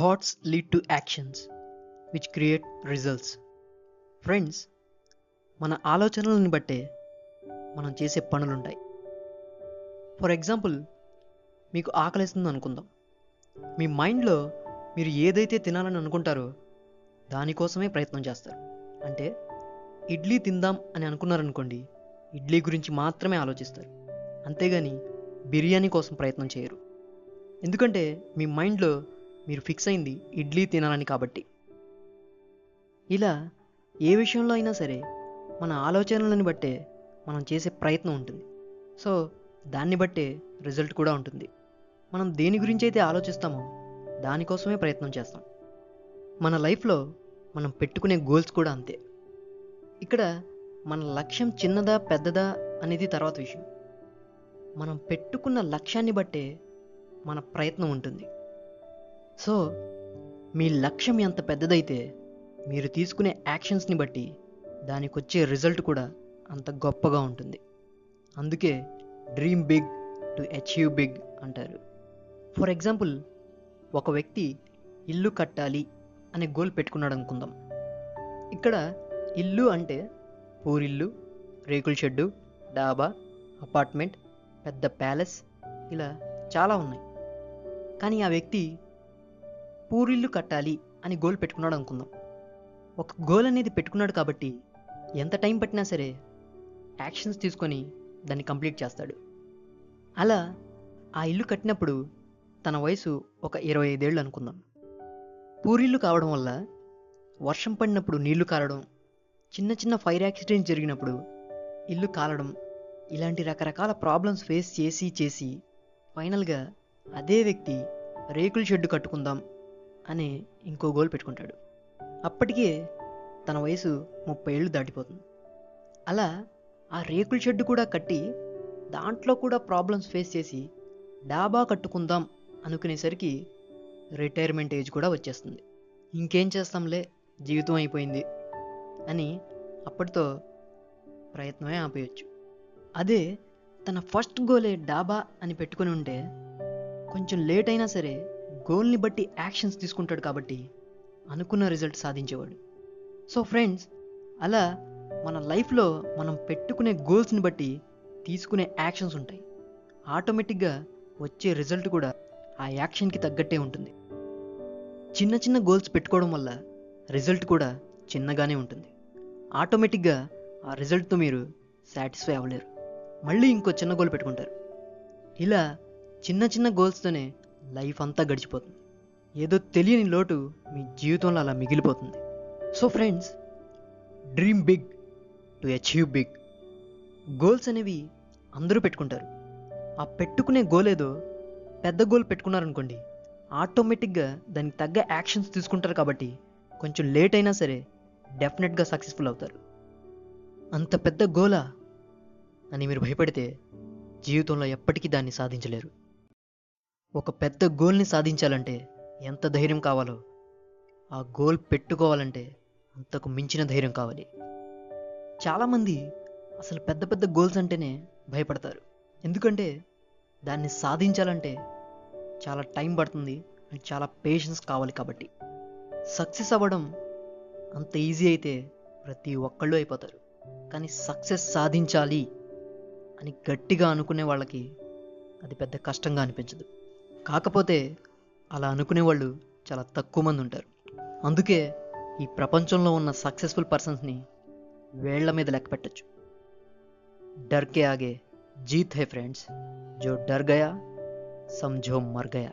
Thoughts lead to actions which create results friends మన ఆలోచనలను బట్టే మనం చేసే పనులుంటాయి. ఫర్ ఎగ్జాంపుల్ మీకు ఆకలిస్తుంది అనుకుందాం. మీ మైండ్లో మీరు ఏదైతే తినాలని అనుకుంటారో దానికోసమే ప్రయత్నం చేస్తారు. అంటే ఇడ్లీ తిందాం అని అనుకున్నారనుకోండి ఇడ్లీ గురించి మాత్రమే ఆలోచిస్తారు. అంతేగాని బిర్యానీ కోసం ప్రయత్నం చేయరు. ఎందుకంటే మీ మైండ్లో మీరు ఫిక్స్ అయింది ఇడ్లీ తినాలని కాబట్టి. ఇలా ఏ విషయంలో అయినా సరే మన ఆలోచనలను బట్టే మనం చేసే ప్రయత్నం ఉంటుంది. సో దాన్ని బట్టే రిజల్ట్ కూడా ఉంటుంది. మనం దేని గురించి అయితే ఆలోచిస్తామో దానికోసమే ప్రయత్నం చేస్తాం. మన లైఫ్లో మనం పెట్టుకునే గోల్స్ కూడా అంతే. ఇక్కడ మన లక్ష్యం చిన్నదా పెద్దదా అనేది తర్వాత విషయం. మనం పెట్టుకున్న లక్ష్యాన్ని బట్టే మన ప్రయత్నం ఉంటుంది. సో మీ లక్ష్యం ఎంత పెద్దదైతే మీరు తీసుకునే యాక్షన్స్ని బట్టి దానికి వచ్చే రిజల్ట్ కూడా అంత గొప్పగా ఉంటుంది. అందుకే dream big to achieve big అంటారు. ఫర్ ఎగ్జాంపుల్ ఒక వ్యక్తి ఇల్లు కట్టాలి అనే గోల్ పెట్టుకున్నాడు అనుకుందాం ఇక్కడ ఇల్లు అంటే పూరిల్లు రేకుల షెడ్డు డాబా అపార్ట్మెంట్ పెద్ద ప్యాలెస్ ఇలా చాలా ఉన్నాయి. కానీ ఆ వ్యక్తి పూరిల్లు కట్టాలి అని గోల్ పెట్టుకున్నాడు అనుకుందాం. ఒక గోల్ అనేది పెట్టుకున్నాడు కాబట్టి ఎంత టైం పట్టినా సరే యాక్షన్స్ తీసుకొని దాన్ని కంప్లీట్ చేస్తాడు. అలా ఆ ఇల్లు కట్టినప్పుడు తన వయసు ఒక ఇరవై ఐదేళ్ళు అనుకుందాం. పూరిల్లు కావడం వల్ల వర్షం పడినప్పుడు నీళ్ళు కారడం చిన్న చిన్న ఫైర్ యాక్సిడెంట్ జరిగినప్పుడు ఇల్లు కాలడం ఇలాంటి రకరకాల ప్రాబ్లమ్స్ ఫేస్ చేసి చేసి ఫైనల్గా అదే వ్యక్తి రేకుల షెడ్డు కట్టుకుందాం అని ఇంకో గోల్ పెట్టుకుంటాడు. అప్పటికే తన వయసు ముప్పై ఏళ్ళు దాటిపోతుంది. అలా ఆ రేకుల షెడ్డు కూడా కట్టి దాంట్లో కూడా ప్రాబ్లమ్స్ ఫేస్ చేసి డాబా కట్టుకుందాం అనుకునేసరికి రిటైర్మెంట్ ఏజ్ కూడా వచ్చేస్తుంది. ఇంకేం చేస్తాంలే? జీవితం అయిపోయింది అని అప్పటితో ప్రయత్నమే ఆపేయచ్చు. అదే తన ఫస్ట్ గోలే డాబా అని పెట్టుకుని ఉంటే కొంచెం లేట్ అయినా సరే గోల్ని బట్టి యాక్షన్స్ తీసుకుంటాడు కాబట్టి అనుకున్న రిజల్ట్ సాధించేవాడు. సో ఫ్రెండ్స్ అలా మన లైఫ్లో మనం పెట్టుకునే గోల్స్ని బట్టి తీసుకునే యాక్షన్స్ ఉంటాయి. ఆటోమేటిక్గా వచ్చే రిజల్ట్ కూడా ఆ యాక్షన్కి తగ్గట్టే ఉంటుంది. చిన్న చిన్న గోల్స్ పెట్టుకోవడం వల్ల రిజల్ట్ కూడా చిన్నగానే ఉంటుంది. ఆటోమేటిక్గా ఆ రిజల్ట్తో మీరు సాటిస్ఫై అవ్వలేరు. మళ్ళీ ఇంకో చిన్న గోల్ పెట్టుకుంటారు. ఇలా చిన్న చిన్న గోల్స్తోనే లైఫ్ అంతా గడిచిపోతుంది. ఏదో తెలియని లోటు మీ జీవితంలో అలా మిగిలిపోతుంది. So friends dream big to achieve big. Goals అనేవి అందరూ పెట్టుకుంటారు. ఆ పెట్టుకునే గోల్ ఏదో పెద్ద గోల్ పెట్టుకున్నారనుకోండి ఆటోమేటిక్గా దానికి తగ్గ యాక్షన్స్ తీసుకుంటారు కాబట్టి కొంచెం లేట్ అయినా సరే డెఫినెట్గా సక్సెస్ఫుల్ అవుతారు. అంత పెద్ద గోలా అని మీరు భయపడితే జీవితంలో ఎప్పటికీ దాన్ని సాధించలేరు. ఒక పెద్ద గోల్ని సాధించాలంటే ఎంత ధైర్యం కావాలో ఆ గోల్ పెట్టుకోవాలంటే అంతకు మించిన ధైర్యం కావాలి. చాలామంది అసలు పెద్ద పెద్ద గోల్స్ అంటేనే భయపడతారు. ఎందుకంటే దాన్ని సాధించాలంటే చాలా టైం పడుతుంది అండ్ చాలా పేషెన్స్ కావాలి కాబట్టి. సక్సెస్ అవ్వడం అంత ఈజీ అయితే ప్రతి ఒక్కళ్ళు అయిపోతారు. కానీ సక్సెస్ సాధించాలి అని గట్టిగా అనుకునే వాళ్ళకి అది పెద్ద కష్టంగా అనిపించదు. కాకపోతే అలా అనుకునే వాళ్ళు చాలా తక్కువ మంది ఉంటారు. అందుకే ఈ ప్రపంచంలో ఉన్న సక్సెస్ఫుల్ పర్సన్స్ని వేళ్ళ మీద లెక్క పెట్టచ్చు. డర్కే ఆగే జీత్ హై ఫ్రెండ్స్. జో డర్ గయా సంజో మర్ గయా